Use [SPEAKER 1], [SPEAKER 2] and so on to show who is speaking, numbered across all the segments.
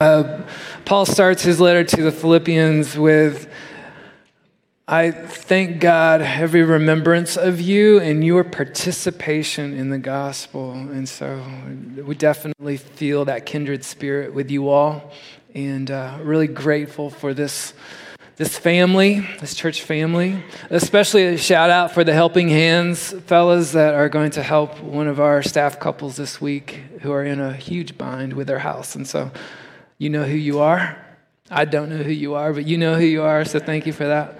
[SPEAKER 1] Uh, Paul starts his letter to the Philippians with I thank God every remembrance of you and your participation in the gospel. And so we definitely feel that kindred spirit with you all and uh, really grateful for this. This family, this church family, especially a shout out for the helping hands fellas that are going to help one of our staff couples this week who are in a huge bind with their house. And so you know who you are. I don't know who you are, but you know who you are, so thank you for that.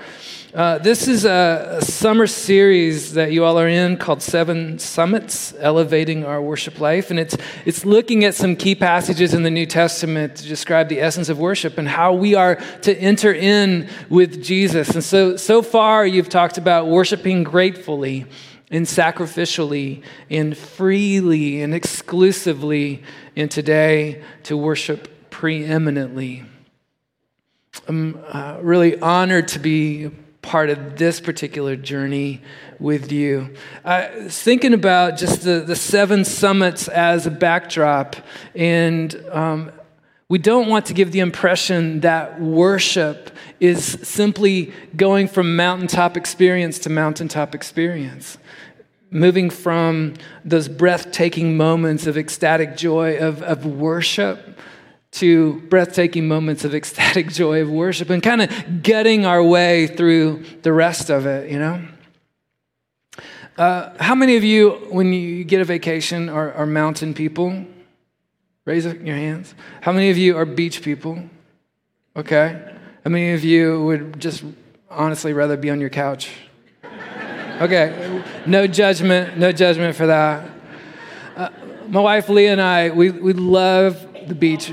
[SPEAKER 1] Uh, this is a, summer series that you all are in called Seven Summits Elevating Our Worship Life. And it's, it's looking at some key passages in the New Testament to describe the essence of worship and how we are to enter in with Jesus. And so, so far, you've talked about worshiping gratefully and sacrificially and freely and exclusively, and today to worship preeminently. I'm uh, really honored to be part of this particular journey with you. I thinking about just the, the seven summits as a backdrop, and um, we don't want to give the impression that worship is simply going from mountaintop experience to mountaintop experience moving from those breathtaking moments of ecstatic joy of, of worship to breathtaking moments of ecstatic joy of worship and kind of getting our way through the rest of it, you know? Uh, how many of you, when you get a vacation, are, are mountain people? Raise your hands. How many of you are beach people? Okay. How many of you would just honestly rather be on your couch? Okay. No judgment, no judgment for that. Uh, my wife Leah and I, we, we love the beach.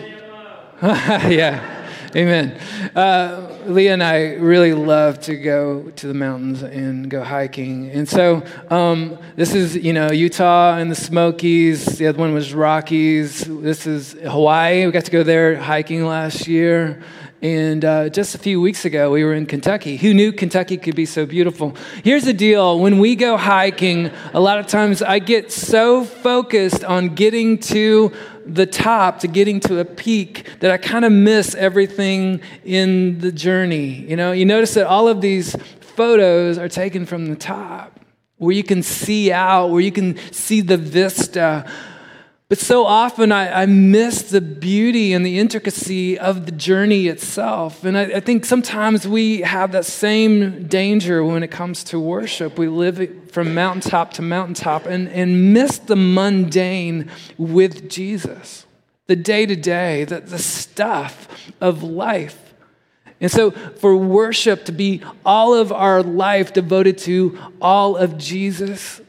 [SPEAKER 1] yeah. Amen. Uh, Leah and I really love to go to the mountains and go hiking. And so um, this is, you know, Utah and the Smokies. The other one was Rockies. This is Hawaii. We got to go there hiking last year. And uh, just a few weeks ago, we were in Kentucky. Who knew Kentucky could be so beautiful? Here's the deal when we go hiking, a lot of times I get so focused on getting to the top to getting to a peak that I kind of miss everything in the journey. You know, you notice that all of these photos are taken from the top where you can see out, where you can see the vista. But so often I, I, miss the beauty and the intricacy of the journey itself. And I, I, think sometimes we have that same danger when it comes to worship. We live from mountaintop to mountaintop and, and miss the mundane with Jesus, the day to day, the stuff of life. And so, for worship to be all of our life devoted to all of Jesus,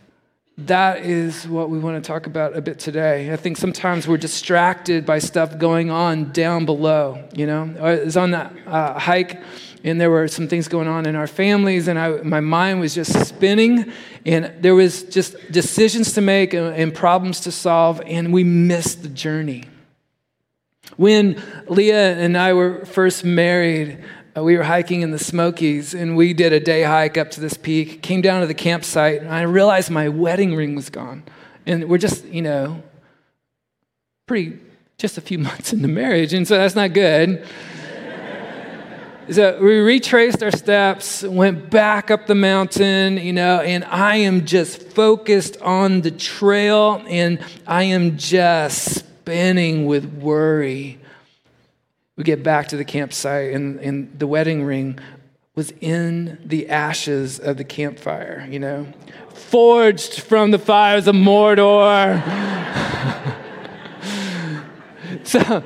[SPEAKER 1] that is what we want to talk about a bit today. I think sometimes we're distracted by stuff going on down below. You know, I was on that uh, hike, and there were some things going on in our families, and I, my mind was just spinning, and there was just decisions to make and, and problems to solve, and we missed the journey. When Leah and I were first married, uh, we were hiking in the Smokies and we did a day hike up to this peak, came down to the campsite, and I realized my wedding ring was gone. And we're just, you know, pretty, just a few months into marriage, and so that's not good. so we retraced our steps, went back up the mountain, you know, and I am just focused on the trail and I am just spinning with worry we get back to the campsite, and, and the wedding ring was in the ashes of the campfire, you know, forged from the fires of Mordor. so,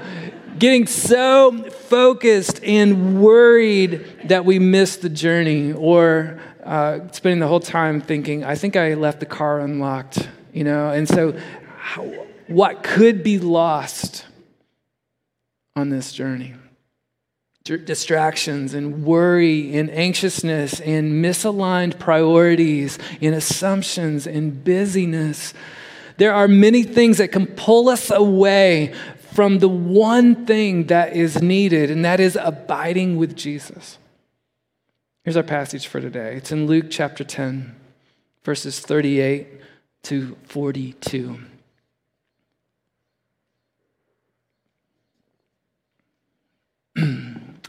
[SPEAKER 1] getting so focused and worried that we missed the journey, or uh, spending the whole time thinking, I think I left the car unlocked, you know, and so how, what could be lost on this journey. Distractions and worry and anxiousness and misaligned priorities and assumptions and busyness. There are many things that can pull us away from the one thing that is needed, and that is abiding with Jesus. Here's our passage for today. It's in Luke chapter 10, verses 38 to 42.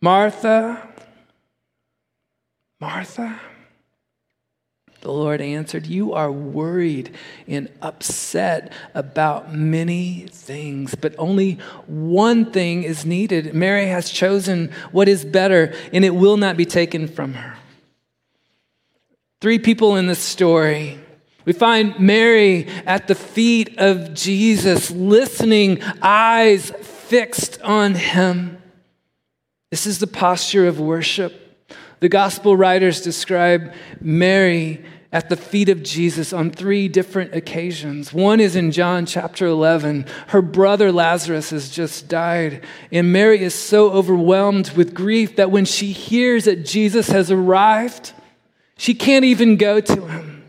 [SPEAKER 1] Martha, Martha. The Lord answered, You are worried and upset about many things, but only one thing is needed. Mary has chosen what is better, and it will not be taken from her. Three people in this story. We find Mary at the feet of Jesus, listening, eyes fixed on him. This is the posture of worship. The gospel writers describe Mary at the feet of Jesus on three different occasions. One is in John chapter 11. Her brother Lazarus has just died, and Mary is so overwhelmed with grief that when she hears that Jesus has arrived, she can't even go to him.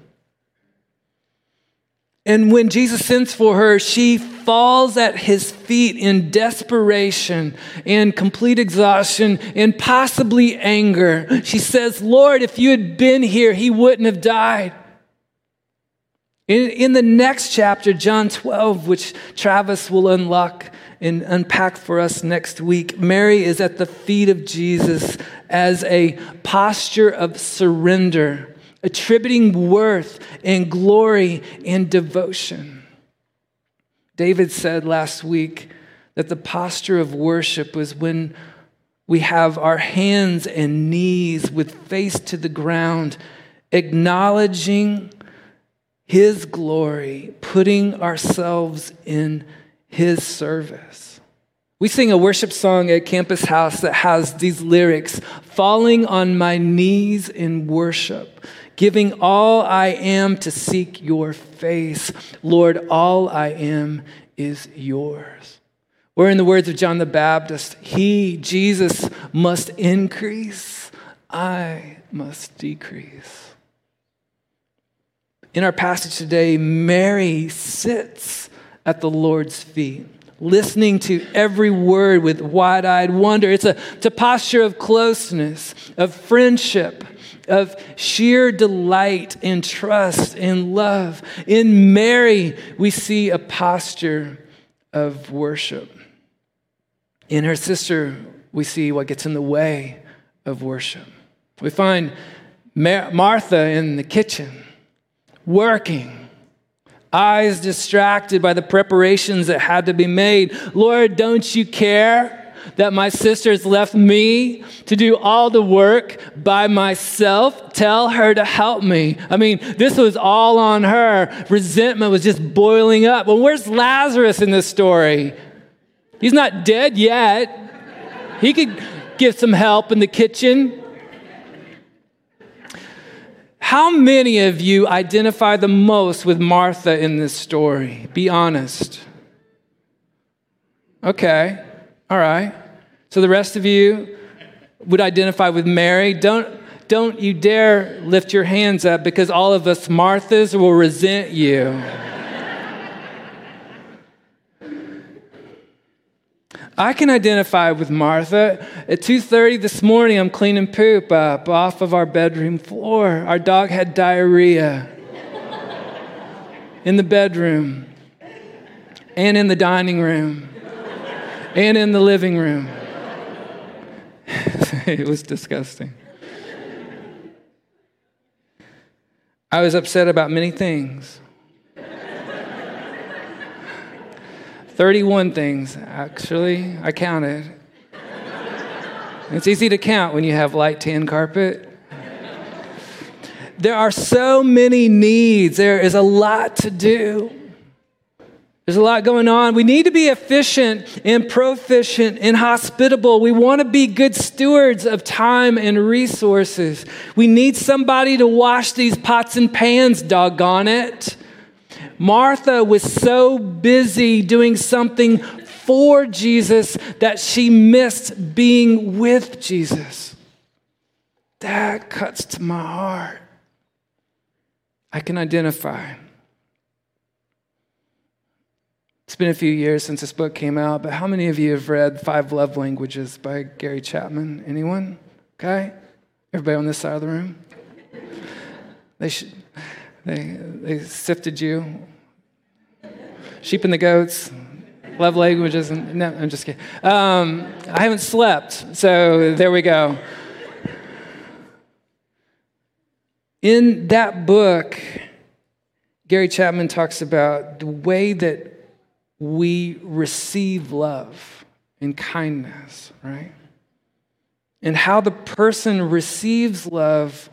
[SPEAKER 1] And when Jesus sends for her, she falls at his feet in desperation and complete exhaustion and possibly anger. She says, Lord, if you had been here, he wouldn't have died. In, in the next chapter, John 12, which Travis will unlock and unpack for us next week, Mary is at the feet of Jesus as a posture of surrender attributing worth and glory and devotion. David said last week that the posture of worship was when we have our hands and knees with face to the ground, acknowledging His glory, putting ourselves in His service. We sing a worship song at Campus House that has these lyrics falling on my knees in worship giving all I am to seek your face. Lord, all I am is yours. Or, in the words of John the Baptist, He, Jesus, must increase, I must decrease. In our passage today, Mary sits at the Lord's feet listening to every word with wide eyed wonder. It's a, it's a posture of closeness, of friendship, of sheer delight and trust and love. In Mary, we see a posture of worship. In her sister, we see what gets in the way of worship. We find Mar- Martha in the kitchen, working, eyes distracted by the preparations that had to be made. Lord, don't you care? That my sisters left me to do all the work by myself. Tell her to help me. I mean, this was all on her. Resentment was just boiling up. Well, where's Lazarus in this story? He's not dead yet. He could give some help in the kitchen. How many of you identify the most with Martha in this story? Be honest. Okay. All right. So the rest of you would identify with Mary. Don't, don't you dare lift your hands up because all of us Marthas will resent you. I can identify with Martha. At 2:30 this morning, I'm cleaning poop up off of our bedroom floor. Our dog had diarrhea in the bedroom and in the dining room and in the living room. it was disgusting. I was upset about many things. 31 things, actually. I counted. It's easy to count when you have light tan carpet. There are so many needs, there is a lot to do. There's a lot going on. We need to be efficient and proficient and hospitable. We want to be good stewards of time and resources. We need somebody to wash these pots and pans, doggone it. Martha was so busy doing something for Jesus that she missed being with Jesus. That cuts to my heart. I can identify. It's been a few years since this book came out, but how many of you have read Five Love Languages by Gary Chapman? Anyone? Okay. Everybody on this side of the room? They, sh- they, they sifted you. Sheep and the goats, love languages. And, no, I'm just kidding. Um, I haven't slept, so there we go. In that book, Gary Chapman talks about the way that we receive love and kindness, right? And how the person receives love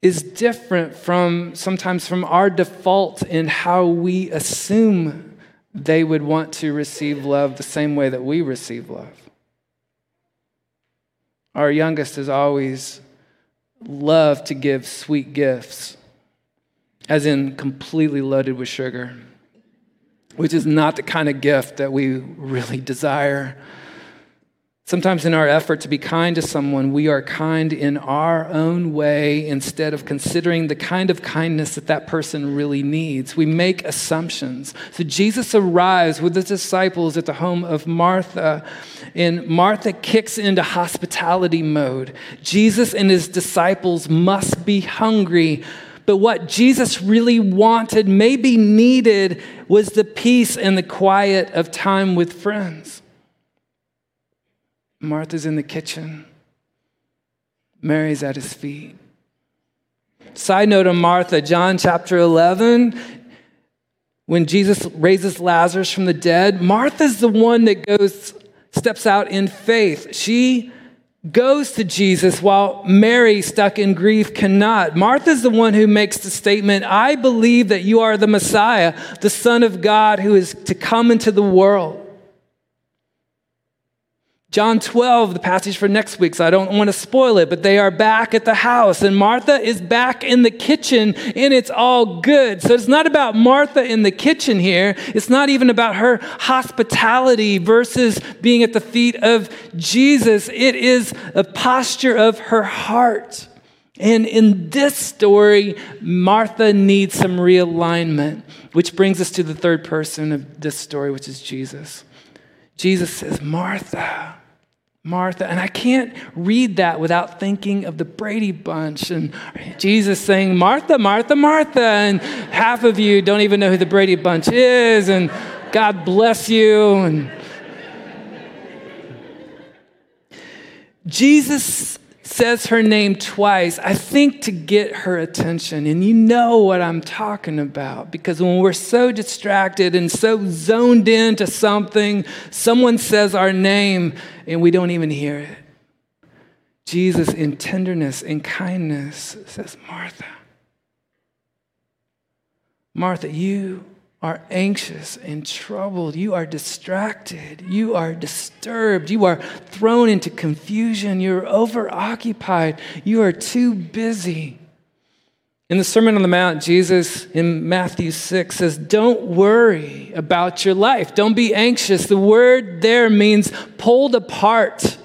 [SPEAKER 1] is different from sometimes from our default in how we assume they would want to receive love the same way that we receive love. Our youngest has always loved to give sweet gifts, as in completely loaded with sugar which is not the kind of gift that we really desire. Sometimes, in our effort to be kind to someone, we are kind in our own way instead of considering the kind of kindness that that person really needs. We make assumptions. So, Jesus arrives with the disciples at the home of Martha, and Martha kicks into hospitality mode. Jesus and his disciples must be hungry but what Jesus really wanted, maybe needed, was the peace and the quiet of time with friends. Martha's in the kitchen, Mary's at his feet. Side note on Martha, John chapter 11, when Jesus raises Lazarus from the dead, Martha's the one that goes, steps out in faith. She goes to Jesus while Mary, stuck in grief, cannot. Martha's the one who makes the statement, I believe that you are the Messiah, the Son of God who is to come into the world. John 12, the passage for next week, so I don't want to spoil it, but they are back at the house, and Martha is back in the kitchen, and it's all good. So it's not about Martha in the kitchen here. It's not even about her hospitality versus being at the feet of Jesus. It is a posture of her heart. And in this story, Martha needs some realignment, which brings us to the third person of this story, which is Jesus. Jesus says, Martha, Martha. And I can't read that without thinking of the Brady Bunch and Jesus saying, Martha, Martha, Martha. And half of you don't even know who the Brady Bunch is, and God bless you. And Jesus says her name twice, I think to get her attention. And you know what I'm talking about because when we're so distracted and so zoned into something, someone says our name and we don't even hear it. Jesus, in tenderness and kindness, says, Martha, Martha, you are anxious and troubled. You are distracted. You are disturbed. You are thrown into confusion. You're overoccupied. You are too busy. In the Sermon on the Mount, Jesus in Matthew 6 says, Don't worry about your life. Don't be anxious. The word there means pulled apart.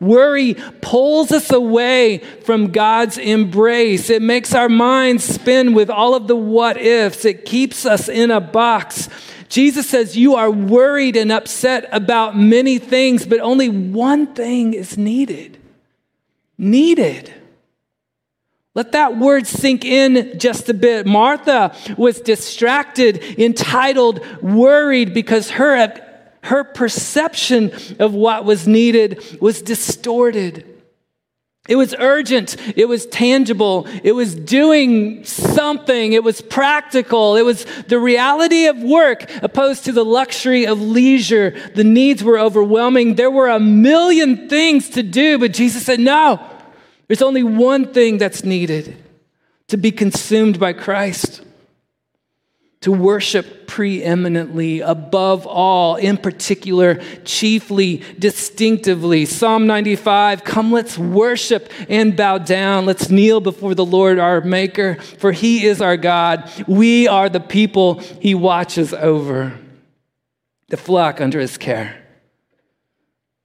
[SPEAKER 1] Worry pulls us away from God's embrace. It makes our minds spin with all of the what ifs. It keeps us in a box. Jesus says, You are worried and upset about many things, but only one thing is needed. Needed. Let that word sink in just a bit. Martha was distracted, entitled, worried because her her perception of what was needed was distorted. It was urgent. It was tangible. It was doing something. It was practical. It was the reality of work opposed to the luxury of leisure. The needs were overwhelming. There were a million things to do, but Jesus said, No, there's only one thing that's needed to be consumed by Christ to worship preeminently, above all, in particular, chiefly, distinctively. Psalm 95 Come, let's worship and bow down. Let's kneel before the Lord our Maker, for he is our God. We are the people he watches over. the flock under his care.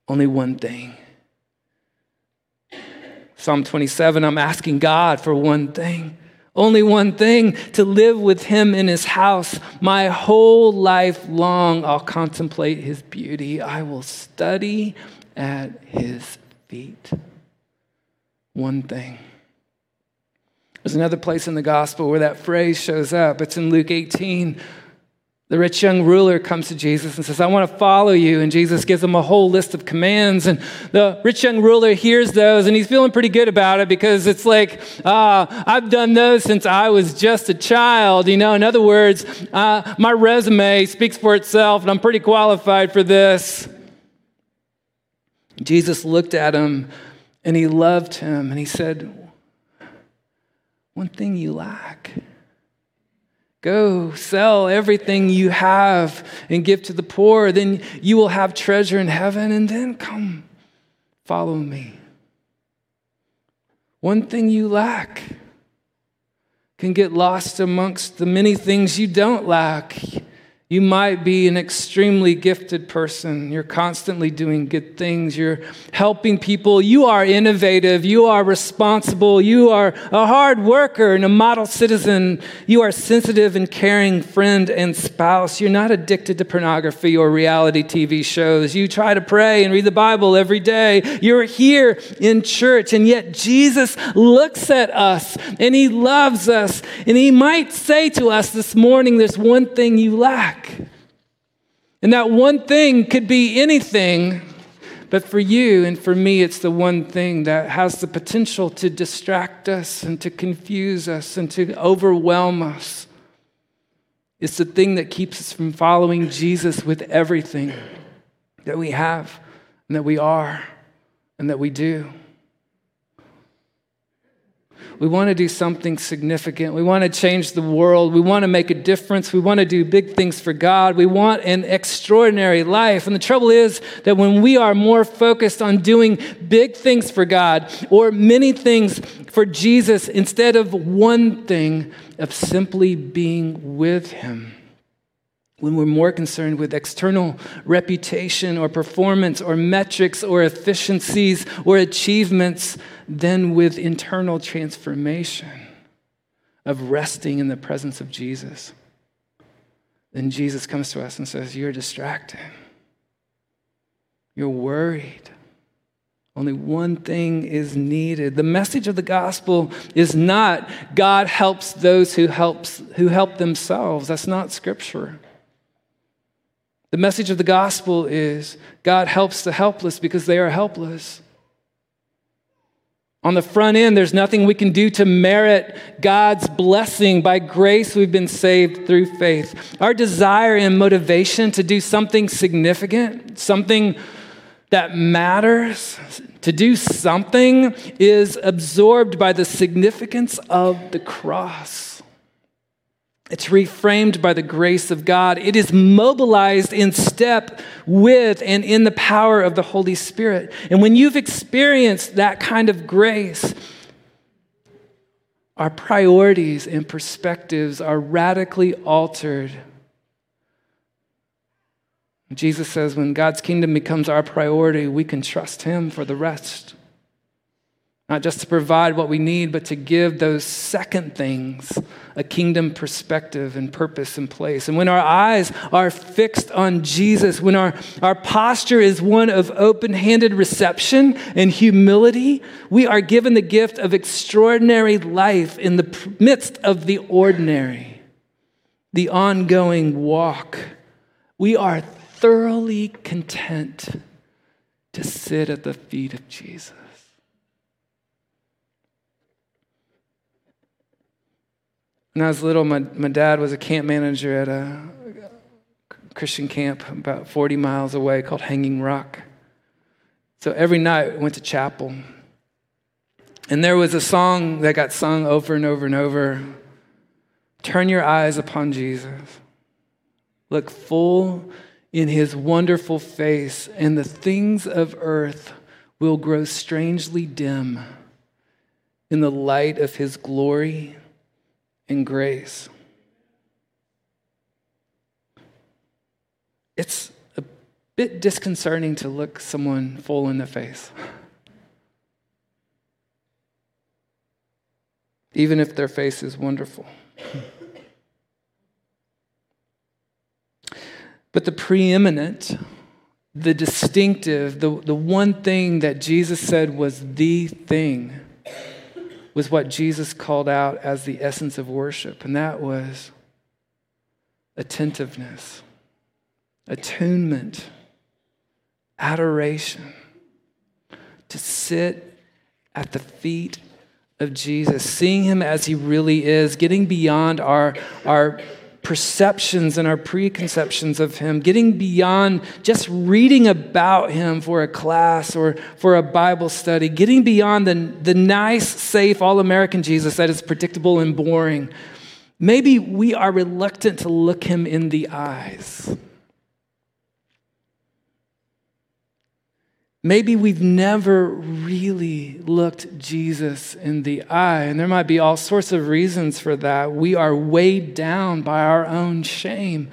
[SPEAKER 1] Only one thing. Psalm 27, I'm asking God for one thing. Only one thing to live with him in his house. My whole life long, I'll contemplate his beauty. I will study at his feet. One thing. There's another place in the gospel where that phrase shows up. It's in Luke 18. The rich young ruler comes to Jesus and says, I want to follow you. And Jesus gives him a whole list of commands. And the rich young ruler hears those and he's feeling pretty good about it because it's like, uh, I've done those since I was just a child. You know, in other words, uh, my resume speaks for itself and I'm pretty qualified for this. Jesus looked at him and he loved him and he said, One thing you lack. Go sell everything you have and give to the poor. Then you will have treasure in heaven, and then come follow me. One thing you lack can get lost amongst the many things you don't lack. You might be an extremely gifted person. You're constantly doing good things. You're helping people. You are innovative. You are responsible. You are a hard worker and a model citizen. You are sensitive and caring friend and spouse. You're not addicted to pornography or reality TV shows. You try to pray and read the Bible every day. You're here in church, and yet Jesus looks at us and he loves us. And he might say to us this morning, There's one thing you lack. And that one thing could be anything, but for you and for me, it's the one thing that has the potential to distract us and to confuse us and to overwhelm us. It's the thing that keeps us from following Jesus with everything that we have and that we are and that we do. We want to do something significant. We want to change the world. We want to make a difference. We want to do big things for God. We want an extraordinary life. And the trouble is that when we are more focused on doing big things for God or many things for Jesus instead of one thing of simply being with Him, when we're more concerned with external reputation or performance or metrics or efficiencies or achievements than with internal transformation of resting in the presence of Jesus. Then Jesus comes to us and says, You're distracted. You're worried. Only one thing is needed. The message of the gospel is not God helps those who, helps, who help themselves. That's not scripture. The message of the gospel is God helps the helpless because they are helpless. On the front end, there's nothing we can do to merit God's blessing. By grace, we've been saved through faith. Our desire and motivation to do something significant, something that matters, to do something, is absorbed by the significance of the cross. It's reframed by the grace of God. It is mobilized in step with and in the power of the Holy Spirit. And when you've experienced that kind of grace, our priorities and perspectives are radically altered. Jesus says when God's kingdom becomes our priority, we can trust Him for the rest. Not just to provide what we need, but to give those second things a kingdom perspective and purpose and place. And when our eyes are fixed on Jesus, when our, our posture is one of open handed reception and humility, we are given the gift of extraordinary life in the midst of the ordinary, the ongoing walk. We are thoroughly content to sit at the feet of Jesus. When I was little, my, my dad was a camp manager at a Christian camp about 40 miles away called Hanging Rock. So every night we went to chapel. And there was a song that got sung over and over and over Turn your eyes upon Jesus. Look full in his wonderful face, and the things of earth will grow strangely dim in the light of his glory and grace. It's a bit disconcerting to look someone full in the face. Even if their face is wonderful. But the preeminent, the distinctive, the, the one thing that Jesus said was the thing, was what Jesus called out as the essence of worship, and that was attentiveness, attunement, adoration, to sit at the feet of Jesus, seeing him as he really is, getting beyond our, our perceptions and our preconceptions of him, getting beyond just reading about him for a class or for a Bible study, getting beyond the, the nice, safe, all American Jesus that is predictable and boring. Maybe we are reluctant to look him in the eyes. Maybe we've never really looked Jesus in the eye, and there might be all sorts of reasons for that. We are weighed down by our own shame,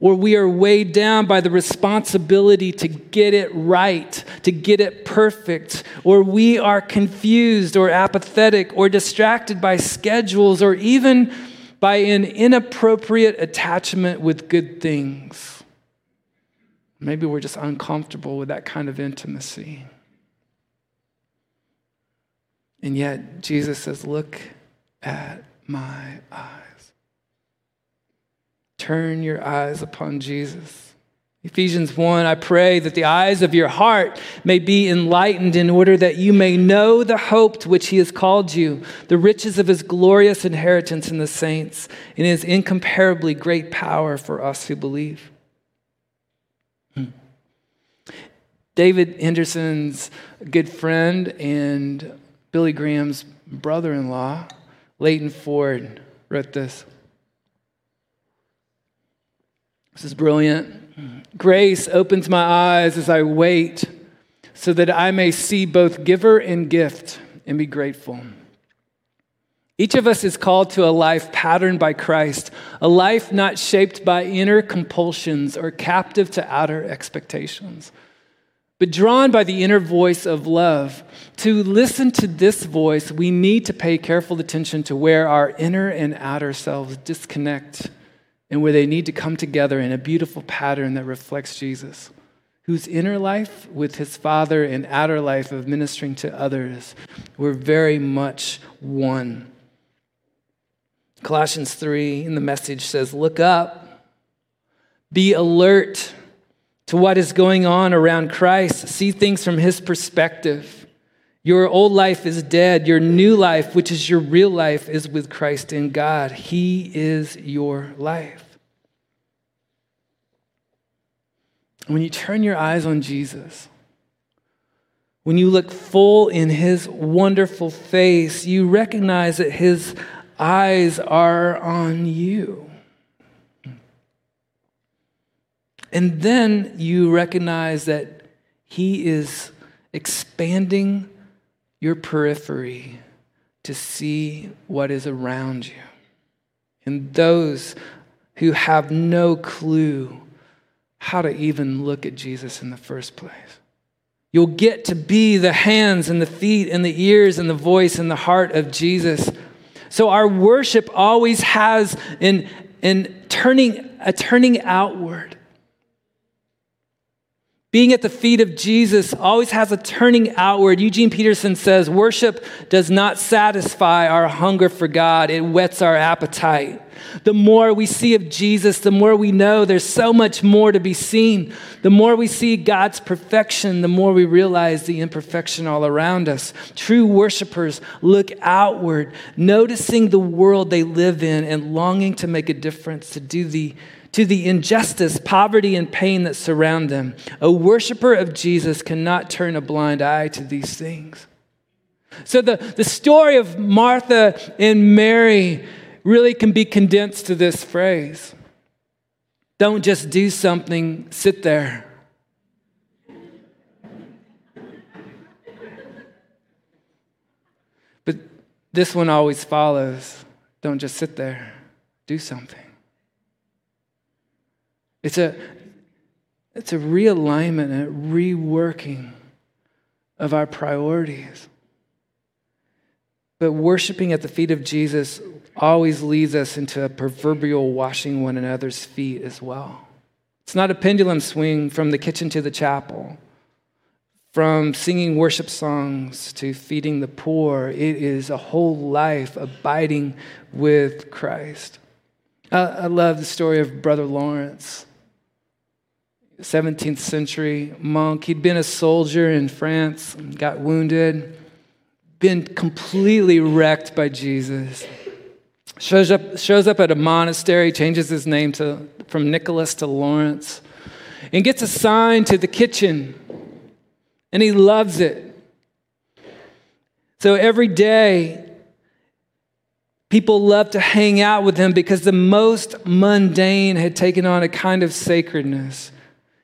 [SPEAKER 1] or we are weighed down by the responsibility to get it right, to get it perfect, or we are confused or apathetic or distracted by schedules or even by an inappropriate attachment with good things. Maybe we're just uncomfortable with that kind of intimacy. And yet, Jesus says, Look at my eyes. Turn your eyes upon Jesus. Ephesians 1 I pray that the eyes of your heart may be enlightened in order that you may know the hope to which he has called you, the riches of his glorious inheritance in the saints, and his incomparably great power for us who believe. David Henderson's good friend and Billy Graham's brother in law, Leighton Ford, wrote this. This is brilliant. Grace opens my eyes as I wait so that I may see both giver and gift and be grateful. Each of us is called to a life patterned by Christ, a life not shaped by inner compulsions or captive to outer expectations but drawn by the inner voice of love. To listen to this voice, we need to pay careful attention to where our inner and outer selves disconnect and where they need to come together in a beautiful pattern that reflects Jesus, whose inner life with his Father and outer life of ministering to others were very much one. Colossians 3 in the message says, Look up, be alert to what is going on around Christ. See things from his perspective. Your old life is dead. Your new life, which is your real life, is with Christ in God. He is your life. When you turn your eyes on Jesus, when you look full in his wonderful face, you recognize that his eyes are on you. And then you recognize that He is expanding your periphery to see what is around you. And those who have no clue how to even look at Jesus in the first place. You'll get to be the hands and the feet and the ears and the voice and the heart of Jesus. So our worship always has an, an turning, a turning outward. Being at the feet of Jesus always has a turning outward. Eugene Peterson says, Worship does not satisfy our hunger for God, it whets our appetite. The more we see of Jesus, the more we know there's so much more to be seen. The more we see God's perfection, the more we realize the imperfection all around us. True worshipers look outward, noticing the world they live in and longing to make a difference, to do the to the injustice, poverty, and pain that surround them. A worshiper of Jesus cannot turn a blind eye to these things. So, the, the story of Martha and Mary really can be condensed to this phrase Don't just do something, sit there. But this one always follows don't just sit there, do something. It's a, It's a realignment and a reworking of our priorities. But worshiping at the feet of Jesus always leads us into a proverbial washing one another's feet as well. It's not a pendulum swing from the kitchen to the chapel, from singing worship songs to feeding the poor. It is a whole life abiding with Christ. I, I love the story of Brother Lawrence. 17th century monk. He'd been a soldier in France, got wounded, been completely wrecked by Jesus. Shows up, shows up at a monastery, changes his name to, from Nicholas to Lawrence, and gets assigned to the kitchen. And he loves it. So every day, people love to hang out with him because the most mundane had taken on a kind of sacredness.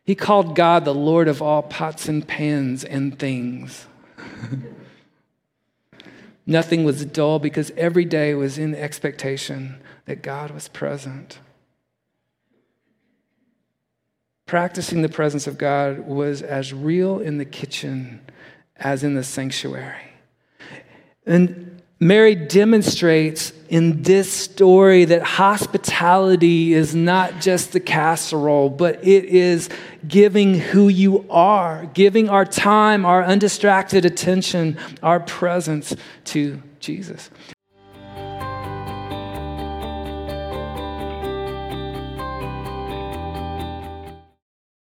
[SPEAKER 1] He called God the Lord of all pots and pans and things. Nothing was dull because every day was in expectation that God was present. Practicing the presence of God was as real in the kitchen as in the sanctuary. And Mary demonstrates in this story that hospitality is not just the casserole, but it is giving who you are, giving our time, our undistracted attention, our presence to Jesus.